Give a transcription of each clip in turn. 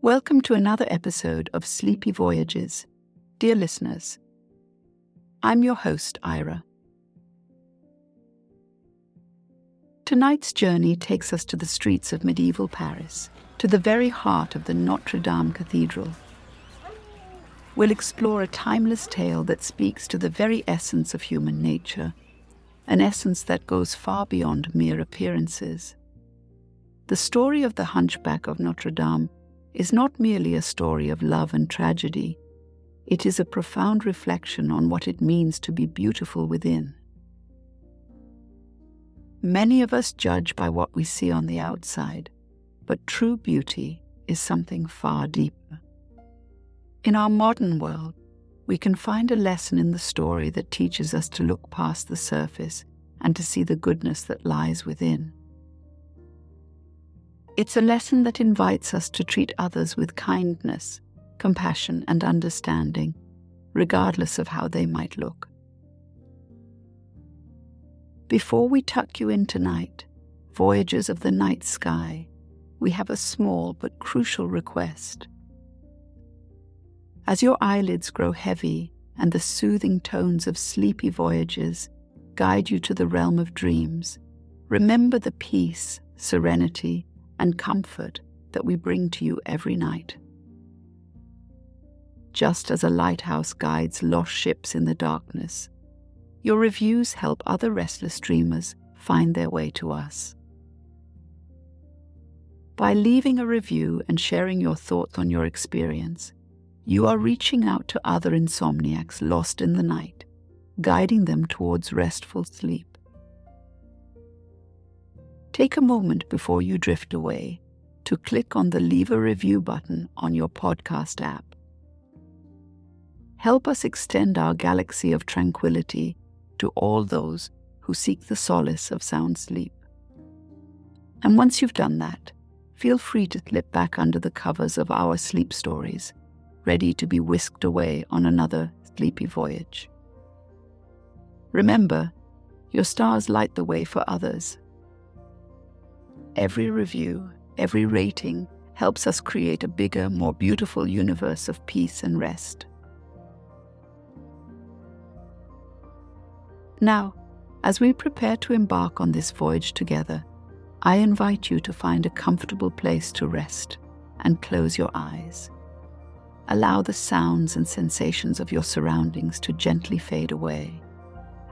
Welcome to another episode of Sleepy Voyages. Dear listeners, I'm your host, Ira. Tonight's journey takes us to the streets of medieval Paris, to the very heart of the Notre Dame Cathedral. We'll explore a timeless tale that speaks to the very essence of human nature, an essence that goes far beyond mere appearances. The story of the Hunchback of Notre Dame is not merely a story of love and tragedy, it is a profound reflection on what it means to be beautiful within. Many of us judge by what we see on the outside, but true beauty is something far deeper. In our modern world, we can find a lesson in the story that teaches us to look past the surface and to see the goodness that lies within. It's a lesson that invites us to treat others with kindness, compassion, and understanding, regardless of how they might look. Before we tuck you in tonight, Voyagers of the Night Sky, we have a small but crucial request. As your eyelids grow heavy and the soothing tones of sleepy voyages guide you to the realm of dreams, remember the peace, serenity, and comfort that we bring to you every night. Just as a lighthouse guides lost ships in the darkness, your reviews help other restless dreamers find their way to us. By leaving a review and sharing your thoughts on your experience, you are reaching out to other insomniacs lost in the night, guiding them towards restful sleep. Take a moment before you drift away to click on the Leave a Review button on your podcast app. Help us extend our galaxy of tranquility to all those who seek the solace of sound sleep. And once you've done that, feel free to slip back under the covers of our sleep stories, ready to be whisked away on another sleepy voyage. Remember, your stars light the way for others Every review, every rating helps us create a bigger, more beautiful universe of peace and rest. Now, as we prepare to embark on this voyage together, I invite you to find a comfortable place to rest and close your eyes. Allow the sounds and sensations of your surroundings to gently fade away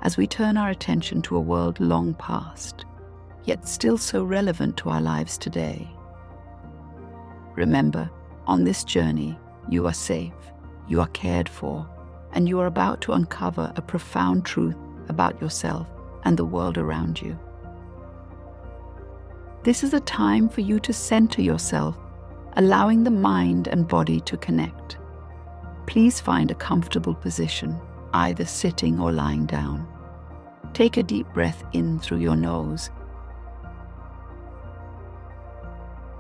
as we turn our attention to a world long past yet still so relevant to our lives today. Remember, on this journey, you are safe, you are cared for, and you are about to uncover a profound truth about yourself and the world around you. This is a time for you to center yourself, allowing the mind and body to connect. Please find a comfortable position, either sitting or lying down. Take a deep breath in through your nose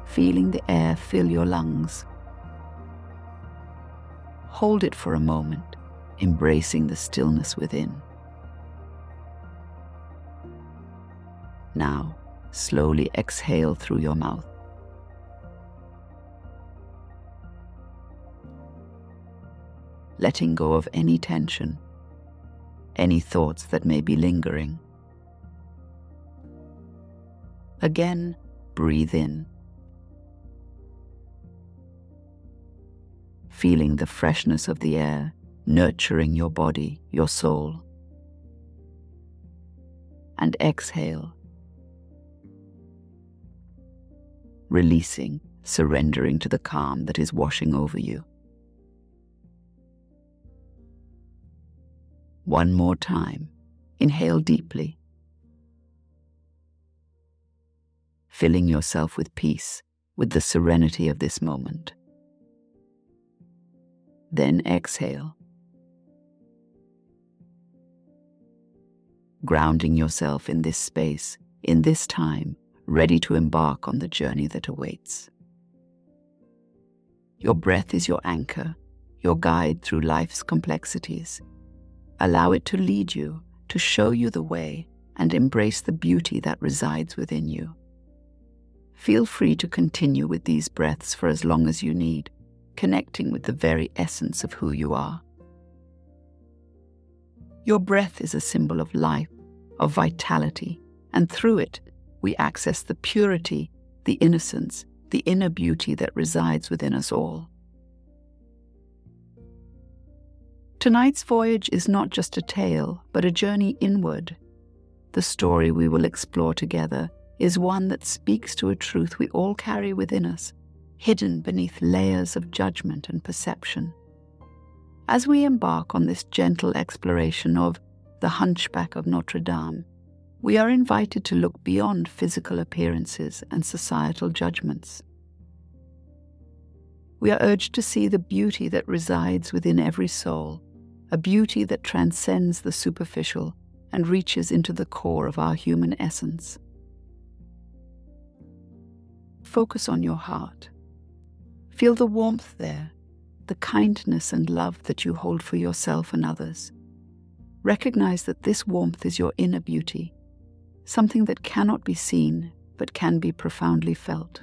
feeling the air fill your lungs. Hold it for a moment, embracing the stillness within. Now, slowly exhale through your mouth. Letting go of any tension, any thoughts that may be lingering. Again, breathe in. Feeling the freshness of the air nurturing your body, your soul. And exhale, releasing, surrendering to the calm that is washing over you. One more time, inhale deeply, filling yourself with peace, with the serenity of this moment. Then exhale. Grounding yourself in this space, in this time, ready to embark on the journey that awaits. Your breath is your anchor, your guide through life's complexities. Allow it to lead you, to show you the way, and embrace the beauty that resides within you. Feel free to continue with these breaths for as long as you need, connecting with the very essence of who you are. Your breath is a symbol of life, of vitality, and through it, we access the purity, the innocence, the inner beauty that resides within us all. Tonight's voyage is not just a tale, but a journey inward. The story we will explore together is one that speaks to a truth we all carry within us, hidden beneath layers of judgment and perception. As we embark on this gentle exploration of the Hunchback of Notre Dame, we are invited to look beyond physical appearances and societal judgments. We are urged to see the beauty that resides within every soul, a beauty that transcends the superficial and reaches into the core of our human essence. Focus on your heart. Feel the warmth there, the kindness and love that you hold for yourself and others. Recognize that this warmth is your inner beauty, something that cannot be seen but can be profoundly felt.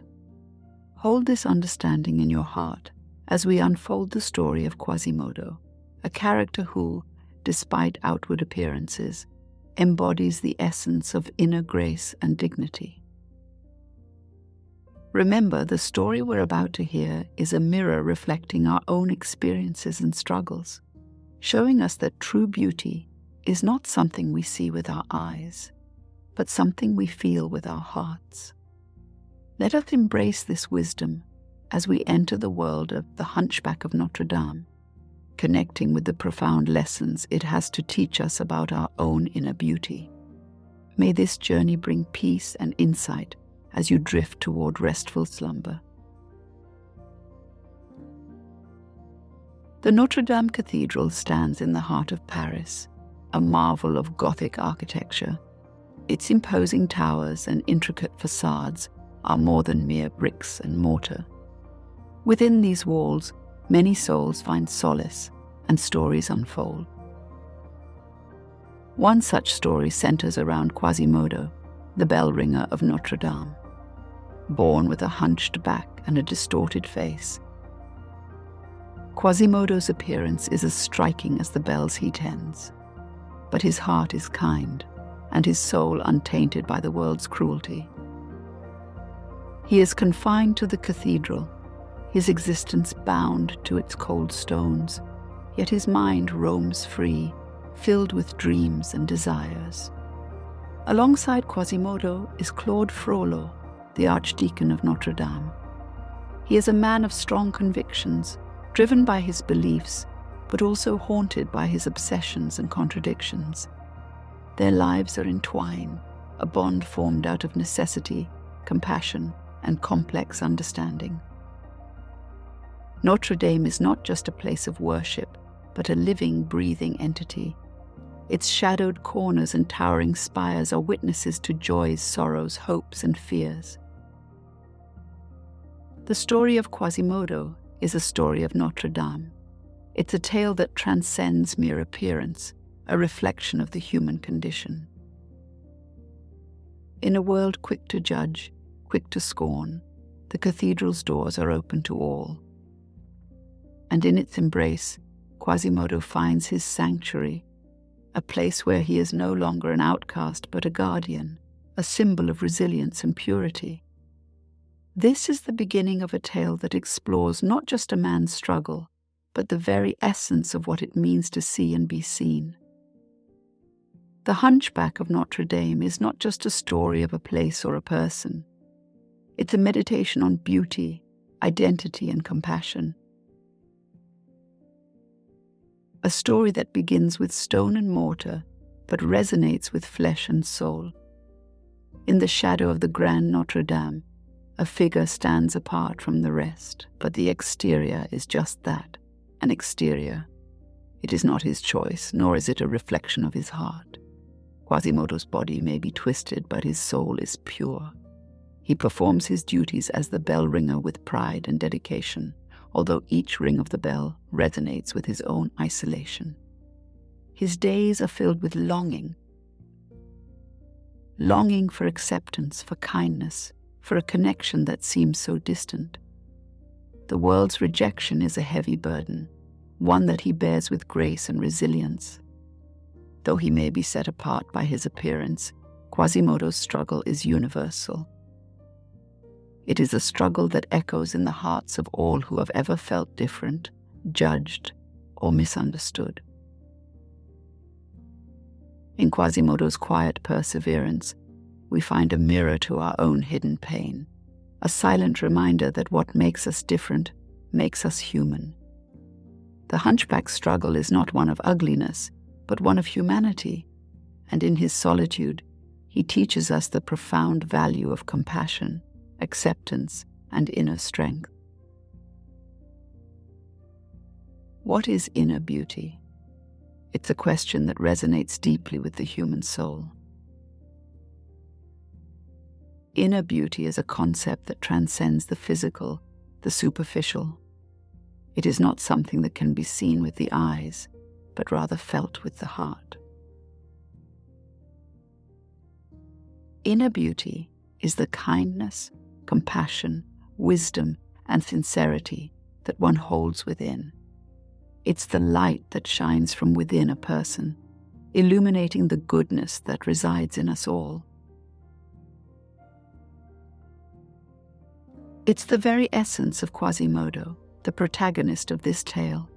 Hold this understanding in your heart as we unfold the story of Quasimodo, a character who, despite outward appearances, embodies the essence of inner grace and dignity. Remember, the story we're about to hear is a mirror reflecting our own experiences and struggles, showing us that true beauty is not something we see with our eyes, but something we feel with our hearts. Let us embrace this wisdom as we enter the world of the Hunchback of Notre Dame, connecting with the profound lessons it has to teach us about our own inner beauty. May this journey bring peace and insight as you drift toward restful slumber. The Notre Dame Cathedral stands in the heart of Paris, a marvel of Gothic architecture. Its imposing towers and intricate facades are more than mere bricks and mortar. Within these walls, many souls find solace and stories unfold. One such story centers around Quasimodo, the bell ringer of Notre Dame born with a hunched back and a distorted face. Quasimodo's appearance is as striking as the bells he tends, but his heart is kind and his soul untainted by the world's cruelty. He is confined to the cathedral, his existence bound to its cold stones, yet his mind roams free, filled with dreams and desires. Alongside Quasimodo is Claude Frollo, the Archdeacon of Notre Dame. He is a man of strong convictions, driven by his beliefs, but also haunted by his obsessions and contradictions. Their lives are entwined, a bond formed out of necessity, compassion, and complex understanding. Notre Dame is not just a place of worship, but a living, breathing entity. Its shadowed corners and towering spires are witnesses to joys, sorrows, hopes, and fears. The story of Quasimodo is a story of Notre Dame. It's a tale that transcends mere appearance, a reflection of the human condition. In a world quick to judge, quick to scorn, the cathedral's doors are open to all. And in its embrace, Quasimodo finds his sanctuary, a place where he is no longer an outcast but a guardian, a symbol of resilience and purity. This is the beginning of a tale that explores not just a man's struggle, but the very essence of what it means to see and be seen. The Hunchback of Notre Dame is not just a story of a place or a person. It's a meditation on beauty, identity, and compassion. A story that begins with stone and mortar, but resonates with flesh and soul. In the shadow of the Grand Notre Dame, a figure stands apart from the rest, but the exterior is just that an exterior. It is not his choice, nor is it a reflection of his heart. Quasimodo's body may be twisted, but his soul is pure. He performs his duties as the bell ringer with pride and dedication, although each ring of the bell resonates with his own isolation. His days are filled with longing longing for acceptance, for kindness, for a connection that seems so distant. The world's rejection is a heavy burden, one that he bears with grace and resilience. Though he may be set apart by his appearance, Quasimodo's struggle is universal. It is a struggle that echoes in the hearts of all who have ever felt different, judged, or misunderstood. In Quasimodo's quiet perseverance, we find a mirror to our own hidden pain, a silent reminder that what makes us different makes us human. The hunchback's struggle is not one of ugliness, but one of humanity, and in his solitude, he teaches us the profound value of compassion, acceptance, and inner strength. What is inner beauty? It's a question that resonates deeply with the human soul. Inner beauty is a concept that transcends the physical, the superficial. It is not something that can be seen with the eyes, but rather felt with the heart. Inner beauty is the kindness, compassion, wisdom, and sincerity that one holds within. It's the light that shines from within a person, illuminating the goodness that resides in us all. It's the very essence of Quasimodo, the protagonist of this tale.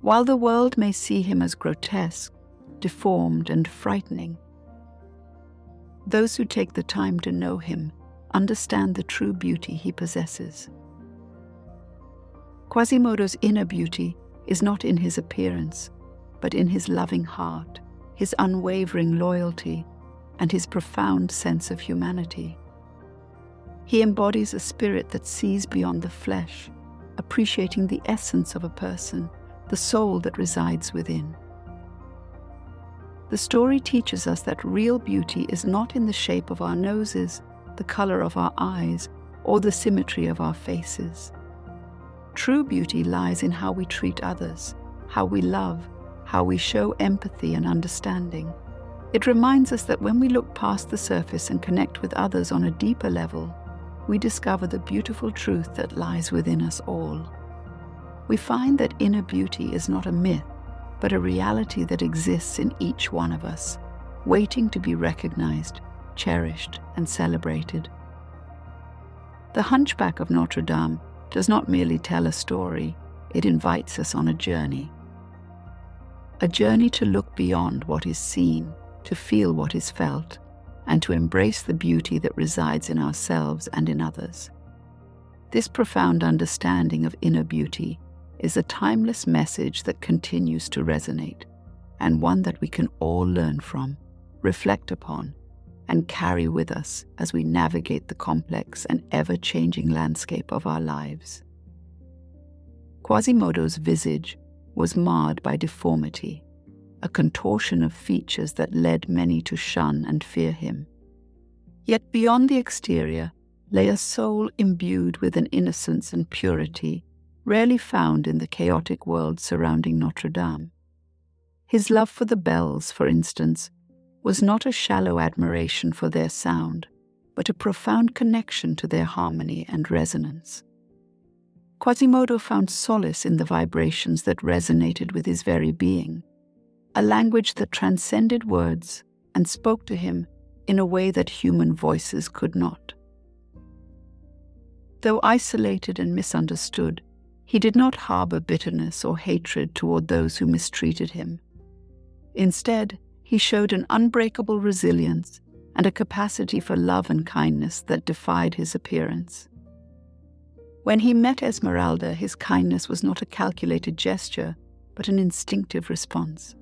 While the world may see him as grotesque, deformed, and frightening, those who take the time to know him understand the true beauty he possesses. Quasimodo's inner beauty is not in his appearance, but in his loving heart, his unwavering loyalty, and his profound sense of humanity. He embodies a spirit that sees beyond the flesh, appreciating the essence of a person, the soul that resides within. The story teaches us that real beauty is not in the shape of our noses, the color of our eyes, or the symmetry of our faces. True beauty lies in how we treat others, how we love, how we show empathy and understanding. It reminds us that when we look past the surface and connect with others on a deeper level, we discover the beautiful truth that lies within us all. We find that inner beauty is not a myth, but a reality that exists in each one of us, waiting to be recognized, cherished, and celebrated. The Hunchback of Notre Dame does not merely tell a story, it invites us on a journey. A journey to look beyond what is seen, to feel what is felt, and to embrace the beauty that resides in ourselves and in others. This profound understanding of inner beauty is a timeless message that continues to resonate, and one that we can all learn from, reflect upon, and carry with us as we navigate the complex and ever changing landscape of our lives. Quasimodo's visage was marred by deformity a contortion of features that led many to shun and fear him. Yet beyond the exterior lay a soul imbued with an innocence and purity rarely found in the chaotic world surrounding Notre Dame. His love for the bells, for instance, was not a shallow admiration for their sound, but a profound connection to their harmony and resonance. Quasimodo found solace in the vibrations that resonated with his very being a language that transcended words and spoke to him in a way that human voices could not. Though isolated and misunderstood, he did not harbor bitterness or hatred toward those who mistreated him. Instead, he showed an unbreakable resilience and a capacity for love and kindness that defied his appearance. When he met Esmeralda, his kindness was not a calculated gesture, but an instinctive response.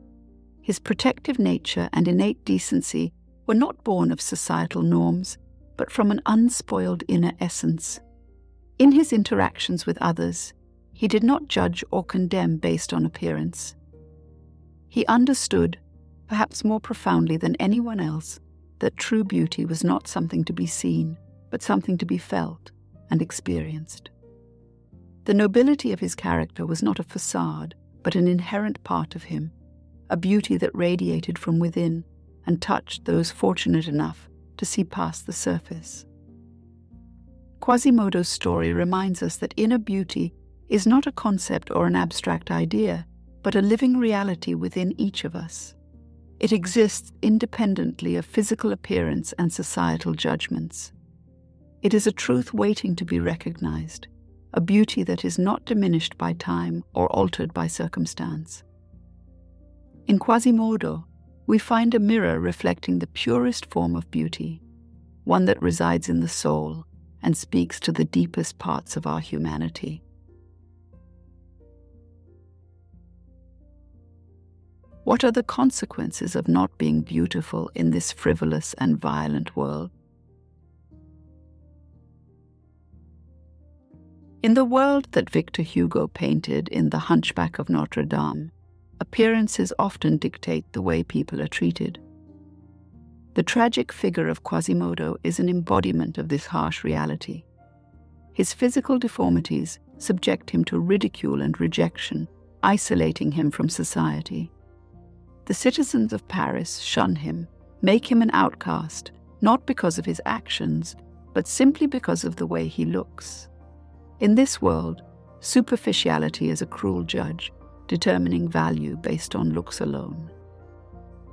His protective nature and innate decency were not born of societal norms, but from an unspoiled inner essence. In his interactions with others, he did not judge or condemn based on appearance. He understood, perhaps more profoundly than anyone else, that true beauty was not something to be seen, but something to be felt and experienced. The nobility of his character was not a facade, but an inherent part of him a beauty that radiated from within and touched those fortunate enough to see past the surface. Quasimodo's story reminds us that inner beauty is not a concept or an abstract idea, but a living reality within each of us. It exists independently of physical appearance and societal judgments. It is a truth waiting to be recognized, a beauty that is not diminished by time or altered by circumstance. In Quasimodo, we find a mirror reflecting the purest form of beauty, one that resides in the soul and speaks to the deepest parts of our humanity. What are the consequences of not being beautiful in this frivolous and violent world? In the world that Victor Hugo painted in The Hunchback of Notre Dame, appearances often dictate the way people are treated. The tragic figure of Quasimodo is an embodiment of this harsh reality. His physical deformities subject him to ridicule and rejection, isolating him from society. The citizens of Paris shun him, make him an outcast, not because of his actions, but simply because of the way he looks. In this world, superficiality is a cruel judge, determining value based on looks alone.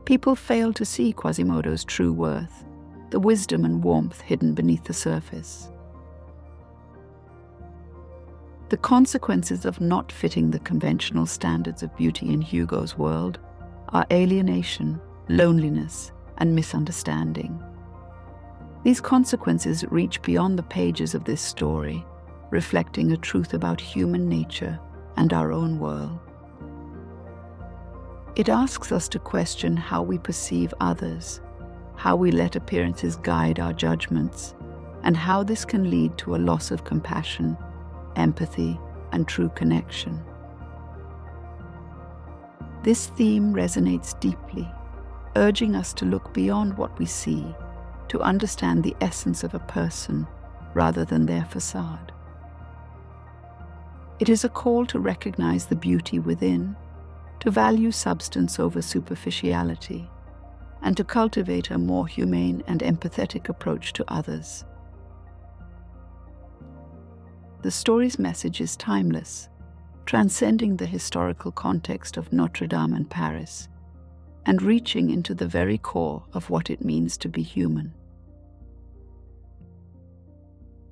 People fail to see Quasimodo's true worth, the wisdom and warmth hidden beneath the surface. The consequences of not fitting the conventional standards of beauty in Hugo's world are alienation, loneliness, and misunderstanding. These consequences reach beyond the pages of this story, reflecting a truth about human nature and our own world. It asks us to question how we perceive others, how we let appearances guide our judgments, and how this can lead to a loss of compassion, empathy, and true connection. This theme resonates deeply, urging us to look beyond what we see, to understand the essence of a person rather than their facade. It is a call to recognize the beauty within, to value substance over superficiality, and to cultivate a more humane and empathetic approach to others. The story's message is timeless transcending the historical context of Notre Dame and Paris, and reaching into the very core of what it means to be human.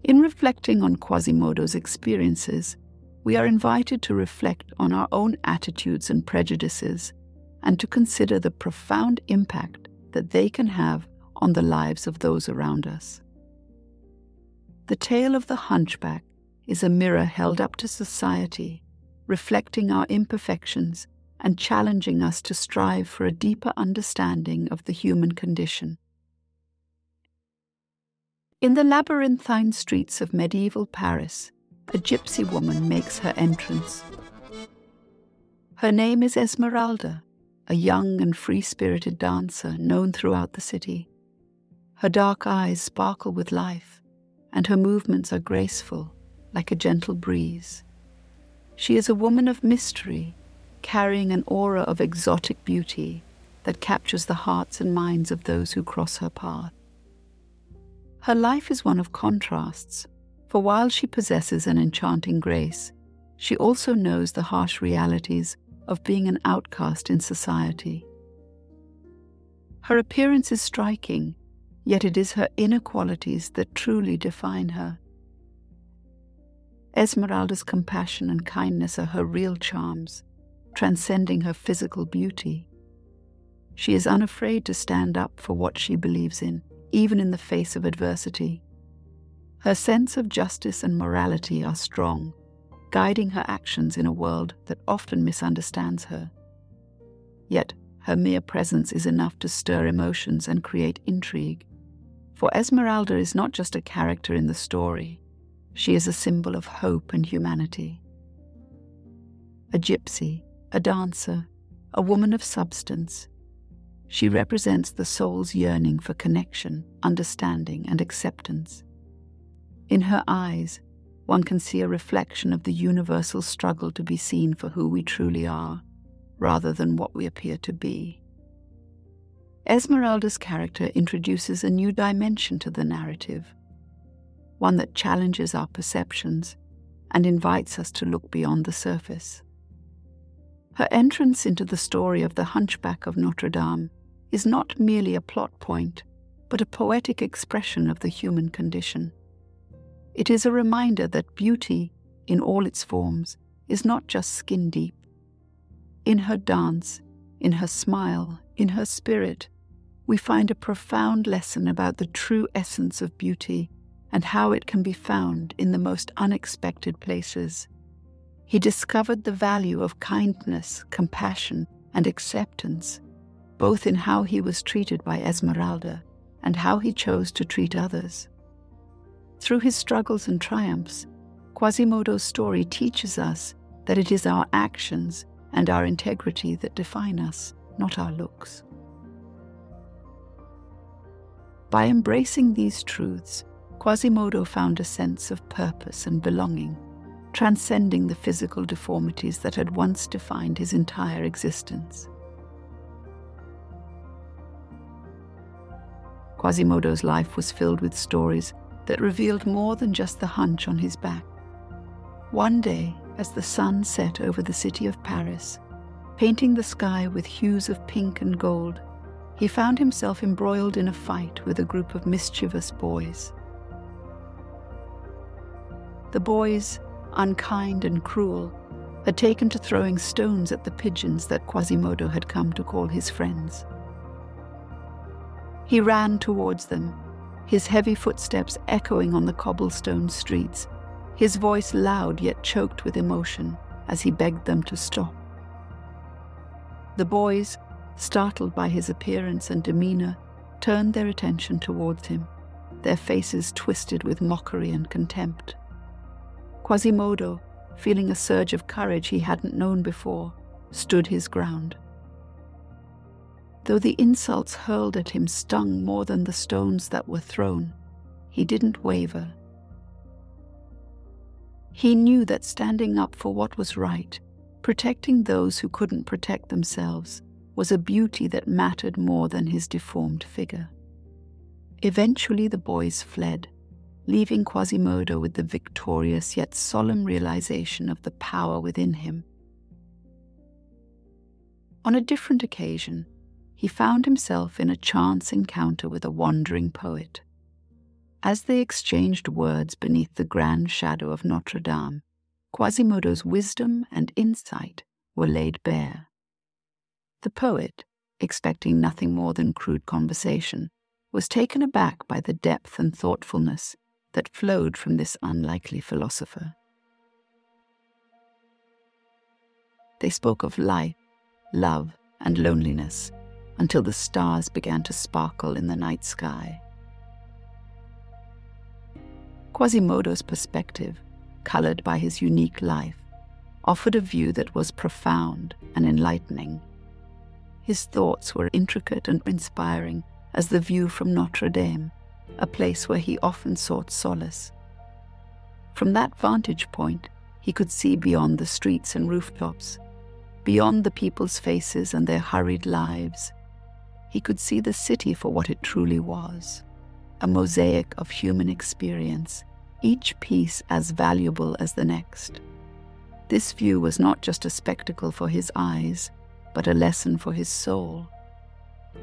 In reflecting on Quasimodo's experiences, we are invited to reflect on our own attitudes and prejudices and to consider the profound impact that they can have on the lives of those around us. The tale of the hunchback is a mirror held up to society reflecting our imperfections and challenging us to strive for a deeper understanding of the human condition. In the labyrinthine streets of medieval Paris, a gypsy woman makes her entrance. Her name is Esmeralda, a young and free spirited dancer known throughout the city. Her dark eyes sparkle with life, and her movements are graceful, like a gentle breeze. She is a woman of mystery, carrying an aura of exotic beauty that captures the hearts and minds of those who cross her path. Her life is one of contrasts, for while she possesses an enchanting grace, she also knows the harsh realities of being an outcast in society. Her appearance is striking, yet it is her inner qualities that truly define her. Esmeralda's compassion and kindness are her real charms, transcending her physical beauty. She is unafraid to stand up for what she believes in, even in the face of adversity. Her sense of justice and morality are strong, guiding her actions in a world that often misunderstands her. Yet, her mere presence is enough to stir emotions and create intrigue. For Esmeralda is not just a character in the story, she is a symbol of hope and humanity. A gypsy, a dancer, a woman of substance, she represents the soul's yearning for connection, understanding, and acceptance. In her eyes, one can see a reflection of the universal struggle to be seen for who we truly are, rather than what we appear to be. Esmeralda's character introduces a new dimension to the narrative one that challenges our perceptions and invites us to look beyond the surface. Her entrance into the story of the Hunchback of Notre Dame is not merely a plot point, but a poetic expression of the human condition. It is a reminder that beauty, in all its forms, is not just skin deep. In her dance, in her smile, in her spirit, we find a profound lesson about the true essence of beauty and how it can be found in the most unexpected places. He discovered the value of kindness, compassion, and acceptance, both in how he was treated by Esmeralda and how he chose to treat others. Through his struggles and triumphs, Quasimodo's story teaches us that it is our actions and our integrity that define us, not our looks. By embracing these truths, Quasimodo found a sense of purpose and belonging, transcending the physical deformities that had once defined his entire existence. Quasimodo's life was filled with stories that revealed more than just the hunch on his back. One day, as the sun set over the city of Paris, painting the sky with hues of pink and gold, he found himself embroiled in a fight with a group of mischievous boys. The boys, unkind and cruel, had taken to throwing stones at the pigeons that Quasimodo had come to call his friends. He ran towards them, his heavy footsteps echoing on the cobblestone streets, his voice loud yet choked with emotion as he begged them to stop. The boys, startled by his appearance and demeanor, turned their attention towards him, their faces twisted with mockery and contempt. Quasimodo, feeling a surge of courage he hadn't known before, stood his ground. Though the insults hurled at him stung more than the stones that were thrown, he didn't waver. He knew that standing up for what was right, protecting those who couldn't protect themselves, was a beauty that mattered more than his deformed figure. Eventually, the boys fled, leaving Quasimodo with the victorious yet solemn realization of the power within him. On a different occasion, he found himself in a chance encounter with a wandering poet. As they exchanged words beneath the grand shadow of Notre Dame, Quasimodo's wisdom and insight were laid bare. The poet, expecting nothing more than crude conversation, was taken aback by the depth and thoughtfulness that flowed from this unlikely philosopher. They spoke of life, love, and loneliness until the stars began to sparkle in the night sky. Quasimodo's perspective, colored by his unique life, offered a view that was profound and enlightening. His thoughts were intricate and inspiring as the view from Notre Dame, a place where he often sought solace. From that vantage point, he could see beyond the streets and rooftops, beyond the people's faces and their hurried lives. He could see the city for what it truly was a mosaic of human experience, each piece as valuable as the next. This view was not just a spectacle for his eyes, but a lesson for his soul.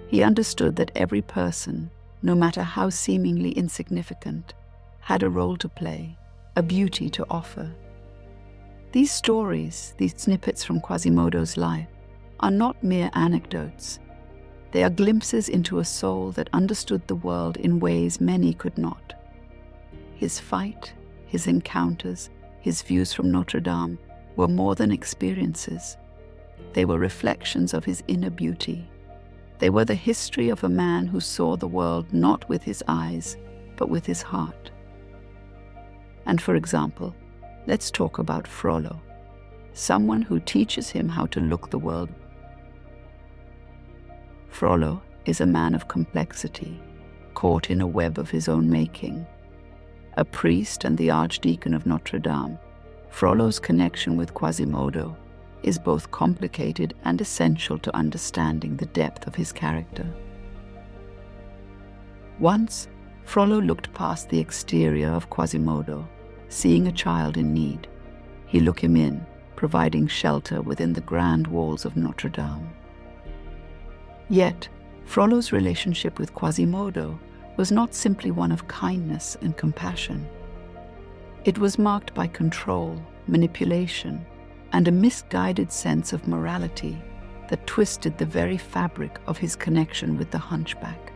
He understood that every person, no matter how seemingly insignificant, had a role to play, a beauty to offer. These stories, these snippets from Quasimodo's life, are not mere anecdotes. They are glimpses into a soul that understood the world in ways many could not. His fight, his encounters, his views from Notre Dame were more than experiences. They were reflections of his inner beauty. They were the history of a man who saw the world not with his eyes, but with his heart. And for example, let's talk about Frollo, someone who teaches him how to look the world. Frollo is a man of complexity, caught in a web of his own making. A priest and the Archdeacon of Notre Dame, Frollo's connection with Quasimodo is both complicated and essential to understanding the depth of his character. Once, Frollo looked past the exterior of Quasimodo, seeing a child in need. He looked him in, providing shelter within the grand walls of Notre Dame. Yet, Frollo's relationship with Quasimodo was not simply one of kindness and compassion. It was marked by control, manipulation, and a misguided sense of morality that twisted the very fabric of his connection with the hunchback.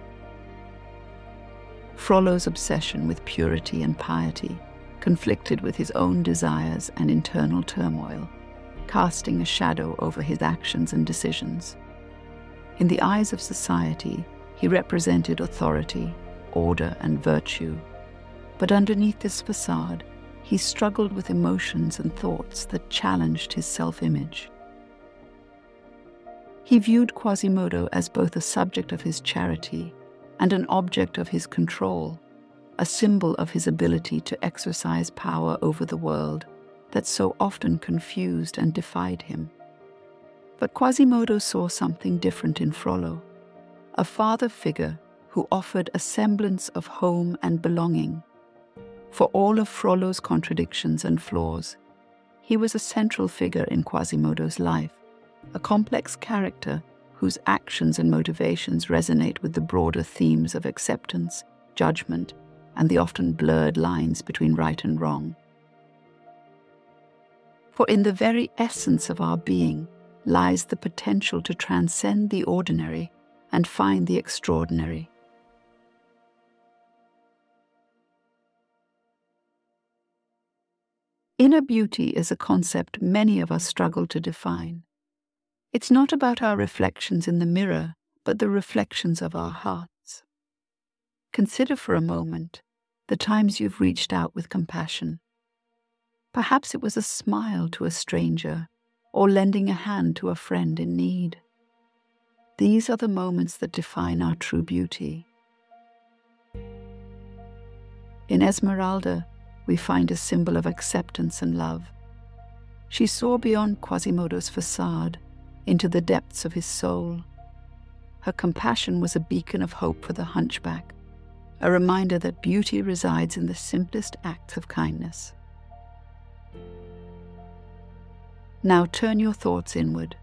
Frollo's obsession with purity and piety conflicted with his own desires and internal turmoil, casting a shadow over his actions and decisions. In the eyes of society, he represented authority, order, and virtue. But underneath this facade, he struggled with emotions and thoughts that challenged his self image. He viewed Quasimodo as both a subject of his charity and an object of his control, a symbol of his ability to exercise power over the world that so often confused and defied him. But Quasimodo saw something different in Frollo, a father figure who offered a semblance of home and belonging. For all of Frollo's contradictions and flaws, he was a central figure in Quasimodo's life, a complex character whose actions and motivations resonate with the broader themes of acceptance, judgment, and the often blurred lines between right and wrong. For in the very essence of our being lies the potential to transcend the ordinary and find the extraordinary. Inner beauty is a concept many of us struggle to define. It's not about our reflections in the mirror, but the reflections of our hearts. Consider for a moment the times you've reached out with compassion. Perhaps it was a smile to a stranger or lending a hand to a friend in need. These are the moments that define our true beauty. In Esmeralda, we find a symbol of acceptance and love. She saw beyond Quasimodo's facade into the depths of his soul. Her compassion was a beacon of hope for the hunchback, a reminder that beauty resides in the simplest acts of kindness. Now turn your thoughts inward.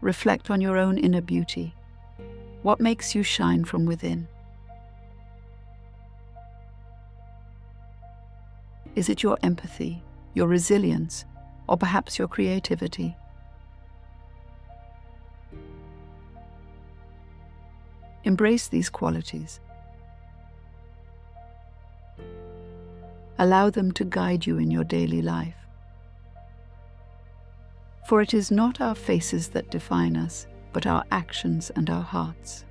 Reflect on your own inner beauty. What makes you shine from within? Is it your empathy, your resilience, or perhaps your creativity? Embrace these qualities. Allow them to guide you in your daily life. For it is not our faces that define us, but our actions and our hearts.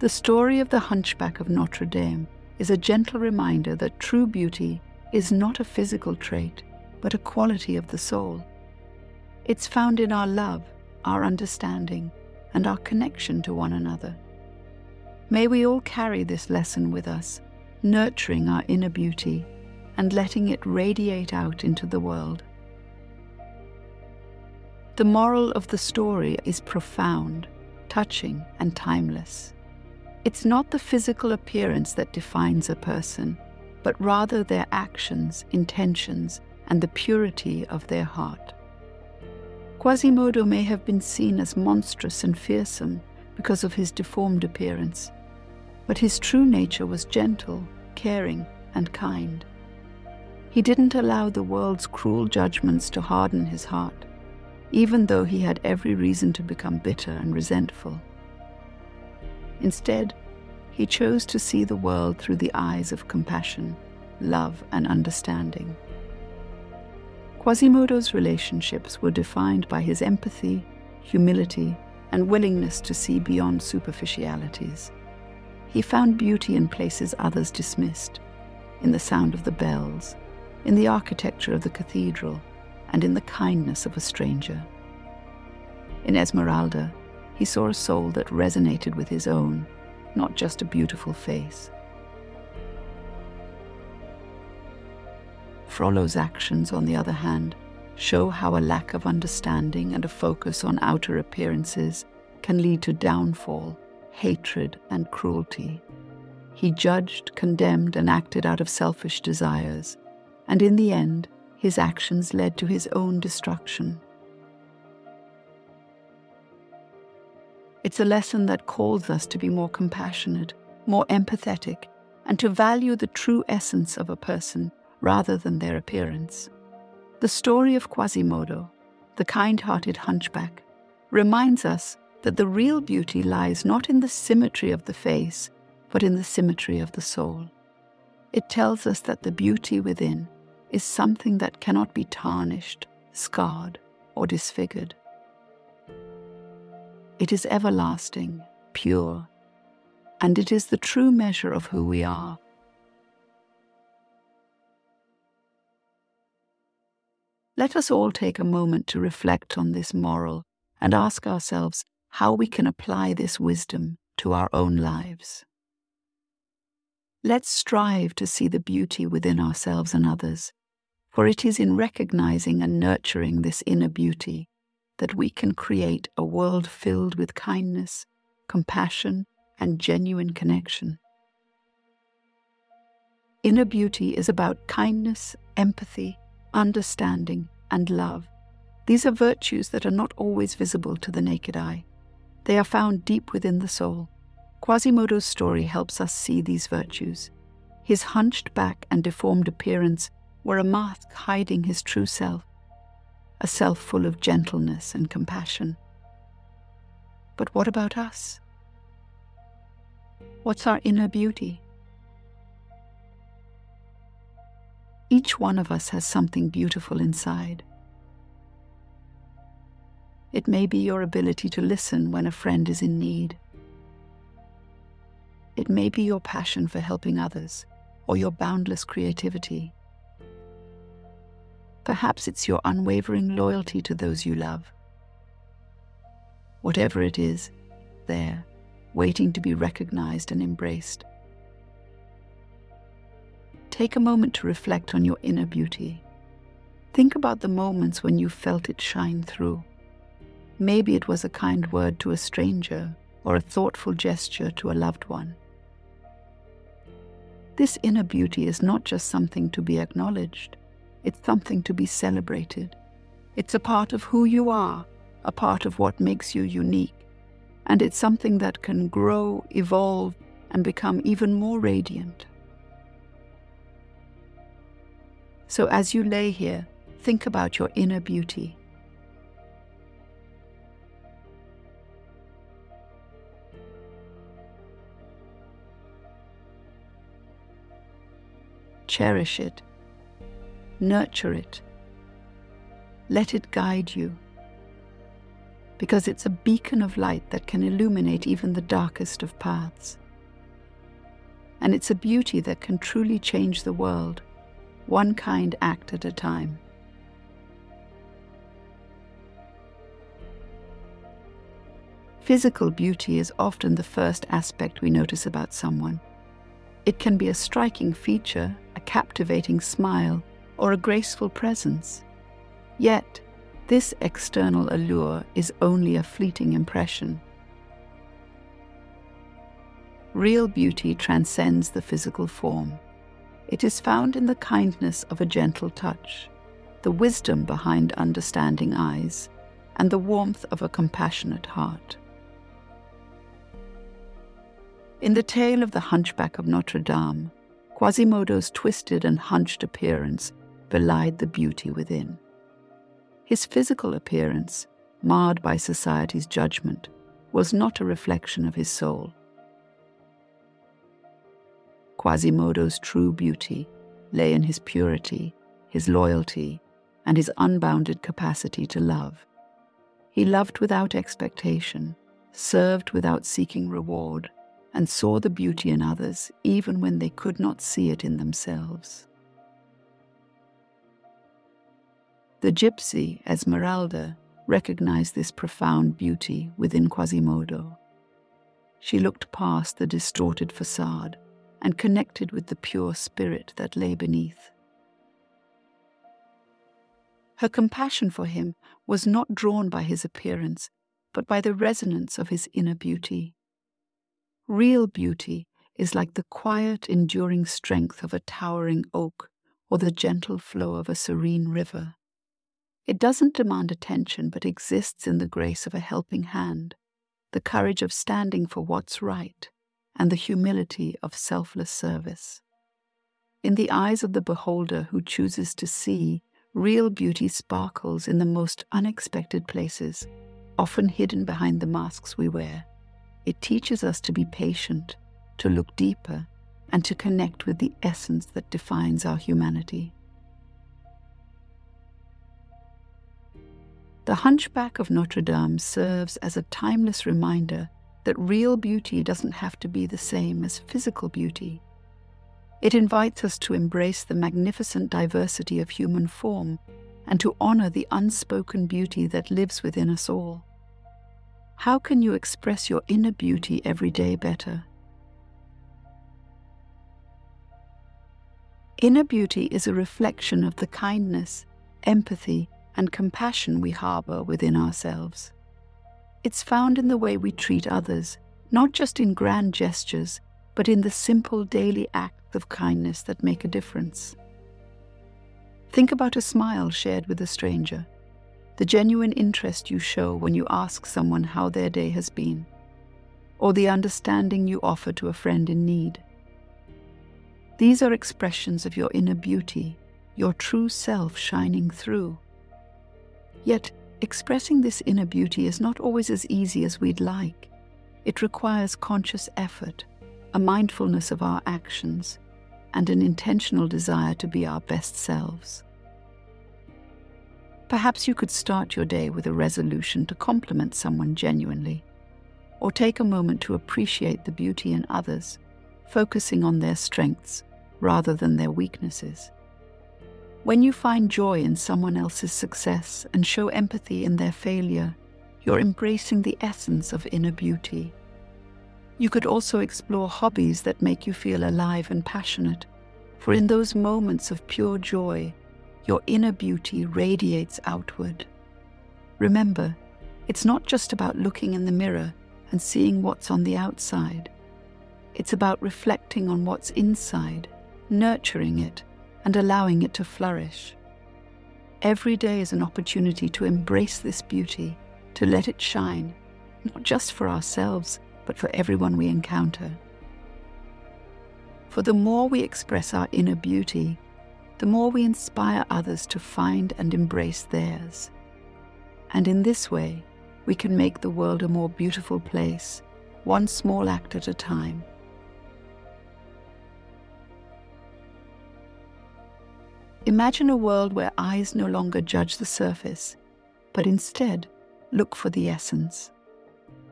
The story of the Hunchback of Notre Dame is a gentle reminder that true beauty is not a physical trait, but a quality of the soul. It's found in our love our understanding, and our connection to one another. May we all carry this lesson with us, nurturing our inner beauty and letting it radiate out into the world. The moral of the story is profound, touching, and timeless. It's not the physical appearance that defines a person, but rather their actions, intentions, and the purity of their heart. Quasimodo may have been seen as monstrous and fearsome because of his deformed appearance, but his true nature was gentle, caring, and kind. He didn't allow the world's cruel judgments to harden his heart, even though he had every reason to become bitter and resentful. Instead, he chose to see the world through the eyes of compassion, love, and understanding. Quasimodo's relationships were defined by his empathy, humility, and willingness to see beyond superficialities. He found beauty in places others dismissed, in the sound of the bells, in the architecture of the cathedral, and in the kindness of a stranger. In Esmeralda, he saw a soul that resonated with his own, not just a beautiful face. Frollo's actions, on the other hand, show how a lack of understanding and a focus on outer appearances can lead to downfall, hatred, and cruelty. He judged, condemned, and acted out of selfish desires, and in the end, his actions led to his own destruction. It's a lesson that calls us to be more compassionate, more empathetic, and to value the true essence of a person rather than their appearance. The story of Quasimodo, the kind hearted hunchback, reminds us that the real beauty lies not in the symmetry of the face, but in the symmetry of the soul. It tells us that the beauty within is something that cannot be tarnished, scarred, or disfigured. It is everlasting, pure, and it is the true measure of who we are. Let us all take a moment to reflect on this moral and ask ourselves how we can apply this wisdom to our own lives. Let's strive to see the beauty within ourselves and others, for it is in recognizing and nurturing this inner beauty that we can create a world filled with kindness, compassion, and genuine connection. Inner beauty is about kindness, empathy, understanding, and love. These are virtues that are not always visible to the naked eye. They are found deep within the soul. Quasimodo's story helps us see these virtues. His hunched back and deformed appearance were a mask hiding his true self a self full of gentleness and compassion. But what about us? What's our inner beauty? Each one of us has something beautiful inside. It may be your ability to listen when a friend is in need. It may be your passion for helping others or your boundless creativity. Perhaps it's your unwavering loyalty to those you love. Whatever it is, there, waiting to be recognized and embraced. Take a moment to reflect on your inner beauty. Think about the moments when you felt it shine through. Maybe it was a kind word to a stranger or a thoughtful gesture to a loved one. This inner beauty is not just something to be acknowledged, it's something to be celebrated. It's a part of who you are, a part of what makes you unique. And it's something that can grow, evolve, and become even more radiant. So as you lay here, think about your inner beauty. Cherish it Nurture it. Let it guide you. Because it's a beacon of light that can illuminate even the darkest of paths. And it's a beauty that can truly change the world, one kind act at a time. Physical beauty is often the first aspect we notice about someone. It can be a striking feature, a captivating smile, or a graceful presence. Yet, this external allure is only a fleeting impression. Real beauty transcends the physical form. It is found in the kindness of a gentle touch, the wisdom behind understanding eyes, and the warmth of a compassionate heart. In the tale of the Hunchback of Notre Dame, Quasimodo's twisted and hunched appearance belied the beauty within. His physical appearance, marred by society's judgment, was not a reflection of his soul. Quasimodo's true beauty lay in his purity, his loyalty, and his unbounded capacity to love. He loved without expectation, served without seeking reward, and saw the beauty in others even when they could not see it in themselves. The gypsy, Esmeralda, recognized this profound beauty within Quasimodo. She looked past the distorted facade and connected with the pure spirit that lay beneath. Her compassion for him was not drawn by his appearance, but by the resonance of his inner beauty. Real beauty is like the quiet, enduring strength of a towering oak or the gentle flow of a serene river. It doesn't demand attention but exists in the grace of a helping hand, the courage of standing for what's right, and the humility of selfless service. In the eyes of the beholder who chooses to see, real beauty sparkles in the most unexpected places, often hidden behind the masks we wear. It teaches us to be patient, to look deeper, and to connect with the essence that defines our humanity. The Hunchback of Notre Dame serves as a timeless reminder that real beauty doesn't have to be the same as physical beauty. It invites us to embrace the magnificent diversity of human form and to honor the unspoken beauty that lives within us all. How can you express your inner beauty every day better? Inner beauty is a reflection of the kindness, empathy, and compassion we harbor within ourselves. It's found in the way we treat others, not just in grand gestures, but in the simple daily acts of kindness that make a difference. Think about a smile shared with a stranger, the genuine interest you show when you ask someone how their day has been, or the understanding you offer to a friend in need. These are expressions of your inner beauty, your true self shining through. Yet, expressing this inner beauty is not always as easy as we'd like. It requires conscious effort a mindfulness of our actions, and an intentional desire to be our best selves. Perhaps you could start your day with a resolution to compliment someone genuinely, or take a moment to appreciate the beauty in others, focusing on their strengths rather than their weaknesses. When you find joy in someone else's success and show empathy in their failure, you're embracing the essence of inner beauty you could also explore hobbies that make you feel alive and passionate, for in those moments of pure joy, your inner beauty radiates outward. Remember, it's not just about looking in the mirror and seeing what's on the outside. It's about reflecting on what's inside, nurturing it, and allowing it to flourish. Every day is an opportunity to embrace this beauty, to let it shine, not just for ourselves but for everyone we encounter. For the more we express our inner beauty, the more we inspire others to find and embrace theirs. And in this way, we can make the world a more beautiful place, one small act at a time. Imagine a world where eyes no longer judge the surface, but instead look for the essence.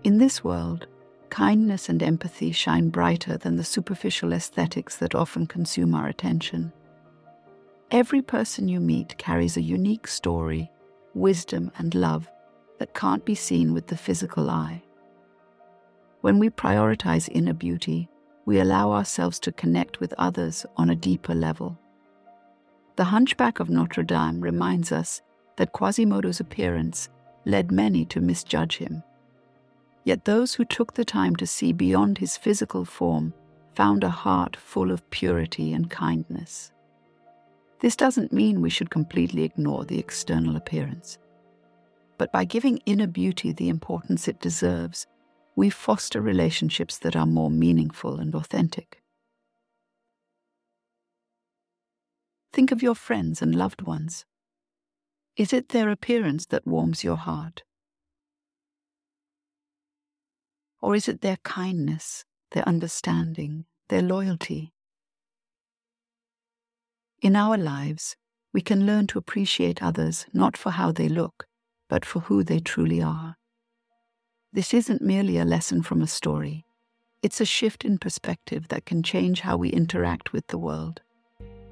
In this world, kindness and empathy shine brighter than the superficial aesthetics that often consume our attention. Every person you meet carries a unique story, wisdom, and love that can't be seen with the physical eye. When we prioritize inner beauty, we allow ourselves to connect with others on a deeper level. The Hunchback of Notre Dame reminds us that Quasimodo's appearance led many to misjudge him Yet those who took the time to see beyond his physical form found a heart full of purity and kindness. This doesn't mean we should completely ignore the external appearance. But by giving inner beauty the importance it deserves, we foster relationships that are more meaningful and authentic. Think of your friends and loved ones. Is it their appearance that warms your heart? Or is it their kindness, their understanding, their loyalty? In our lives, we can learn to appreciate others not for how they look, but for who they truly are. This isn't merely a lesson from a story, it's a shift in perspective that can change how we interact with the world.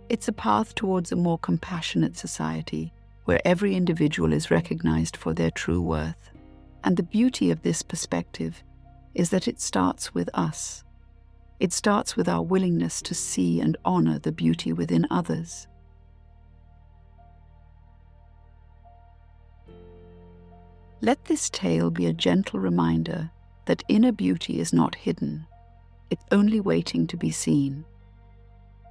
It's a path towards a more compassionate society where every individual is recognized for their true worth. And the beauty of this perspective is that it starts with us. It starts with our willingness to see and honor the beauty within others. Let this tale be a gentle reminder that inner beauty is not hidden, it's only waiting to be seen.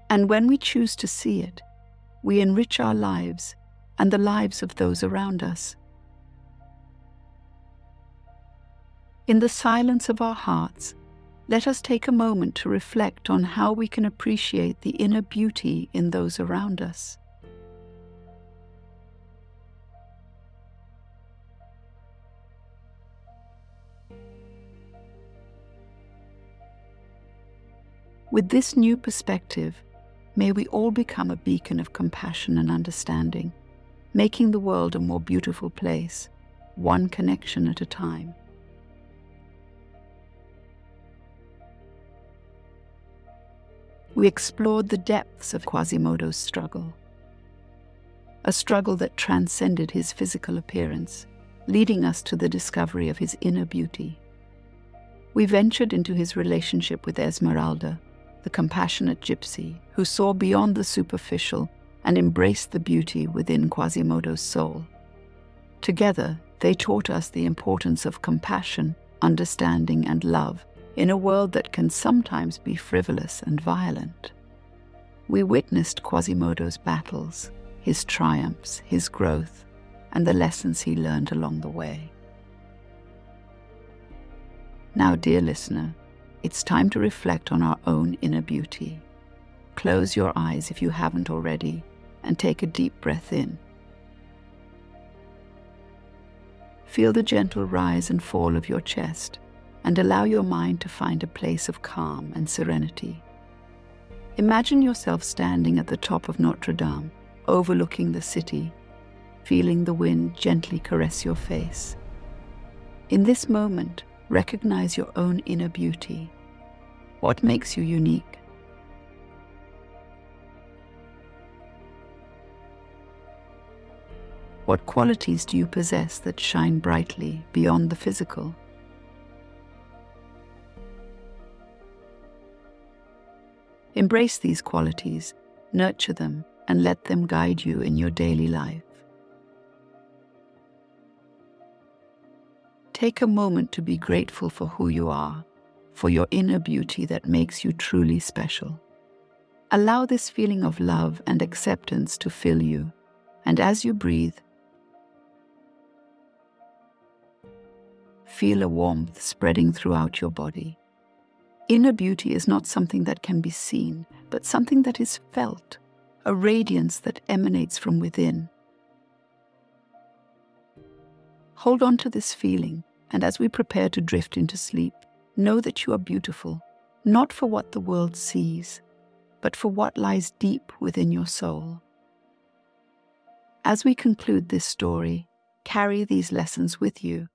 And when we choose to see it, we enrich our lives and the lives of those around us. In the silence of our hearts, let us take a moment to reflect on how we can appreciate the inner beauty in those around us. With this new perspective, may we all become a beacon of compassion and understanding, making the world a more beautiful place, one connection at a time. we explored the depths of Quasimodo's struggle. A struggle that transcended his physical appearance, leading us to the discovery of his inner beauty. We ventured into his relationship with Esmeralda, the compassionate gypsy who saw beyond the superficial and embraced the beauty within Quasimodo's soul. Together, they taught us the importance of compassion, understanding, and love in a world that can sometimes be frivolous and violent. We witnessed Quasimodo's battles, his triumphs, his growth, and the lessons he learned along the way. Now, dear listener, it's time to reflect on our own inner beauty. Close your eyes if you haven't already and take a deep breath in. Feel the gentle rise and fall of your chest and allow your mind to find a place of calm and serenity. Imagine yourself standing at the top of Notre Dame, overlooking the city, feeling the wind gently caress your face. In this moment, recognize your own inner beauty. What makes you unique? What qualities do you possess that shine brightly beyond the physical? Embrace these qualities, nurture them, and let them guide you in your daily life. Take a moment to be grateful for who you are, for your inner beauty that makes you truly special. Allow this feeling of love and acceptance to fill you, and as you breathe, feel a warmth spreading throughout your body. Inner beauty is not something that can be seen, but something that is felt, a radiance that emanates from within. Hold on to this feeling, and as we prepare to drift into sleep, know that you are beautiful, not for what the world sees, but for what lies deep within your soul. As we conclude this story, carry these lessons with you,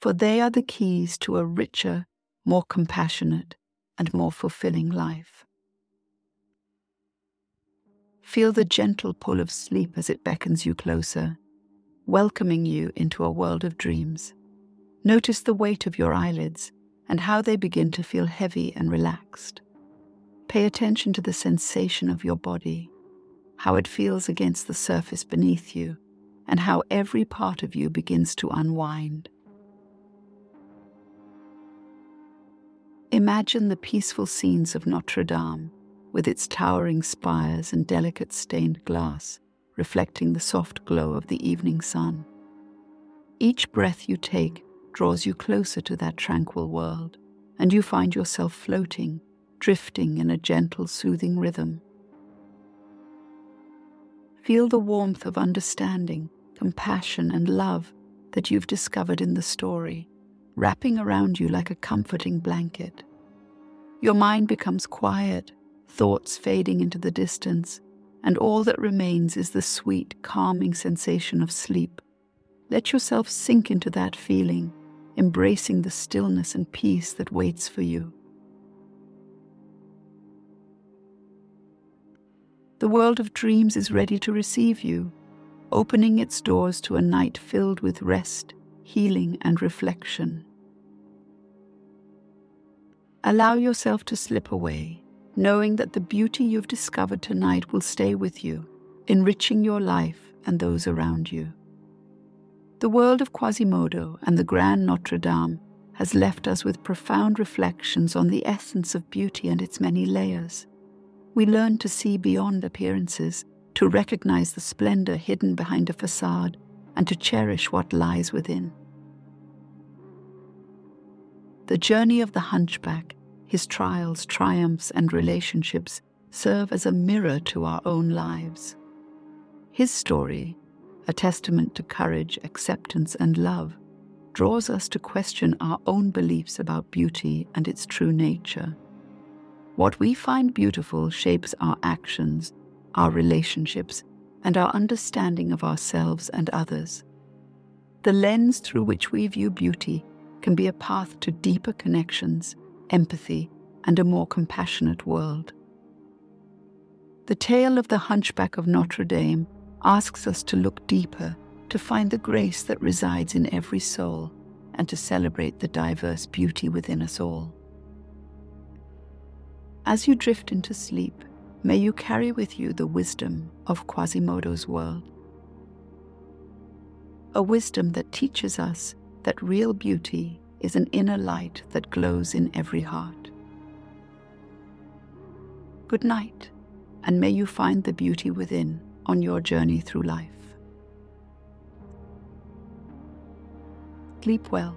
for they are the keys to a richer, more compassionate, and more fulfilling life. Feel the gentle pull of sleep as it beckons you closer, welcoming you into a world of dreams. Notice the weight of your eyelids and how they begin to feel heavy and relaxed. Pay attention to the sensation of your body, how it feels against the surface beneath you, and how every part of you begins to unwind. Imagine the peaceful scenes of Notre Dame, with its towering spires and delicate stained glass, reflecting the soft glow of the evening sun. Each breath you take draws you closer to that tranquil world, and you find yourself floating, drifting in a gentle, soothing rhythm. Feel the warmth of understanding, compassion, and love that you've discovered in the story wrapping around you like a comforting blanket. Your mind becomes quiet, thoughts fading into the distance, and all that remains is the sweet, calming sensation of sleep. Let yourself sink into that feeling, embracing the stillness and peace that waits for you. The world of dreams is ready to receive you, opening its doors to a night filled with rest, healing, and reflection. Allow yourself to slip away, knowing that the beauty you've discovered tonight will stay with you, enriching your life and those around you. The world of Quasimodo and the Grand Notre Dame has left us with profound reflections on the essence of beauty and its many layers. We learn to see beyond appearances, to recognize the splendor hidden behind a facade, and to cherish what lies within. The journey of the hunchback, his trials, triumphs, and relationships serve as a mirror to our own lives. His story, a testament to courage, acceptance, and love, draws us to question our own beliefs about beauty and its true nature. What we find beautiful shapes our actions, our relationships, and our understanding of ourselves and others. The lens through which we view beauty can be a path to deeper connections, empathy, and a more compassionate world. The tale of the Hunchback of Notre Dame asks us to look deeper to find the grace that resides in every soul and to celebrate the diverse beauty within us all. As you drift into sleep, may you carry with you the wisdom of Quasimodo's world. A wisdom that teaches us that real beauty is an inner light that glows in every heart. Good night, and may you find the beauty within on your journey through life. Sleep well.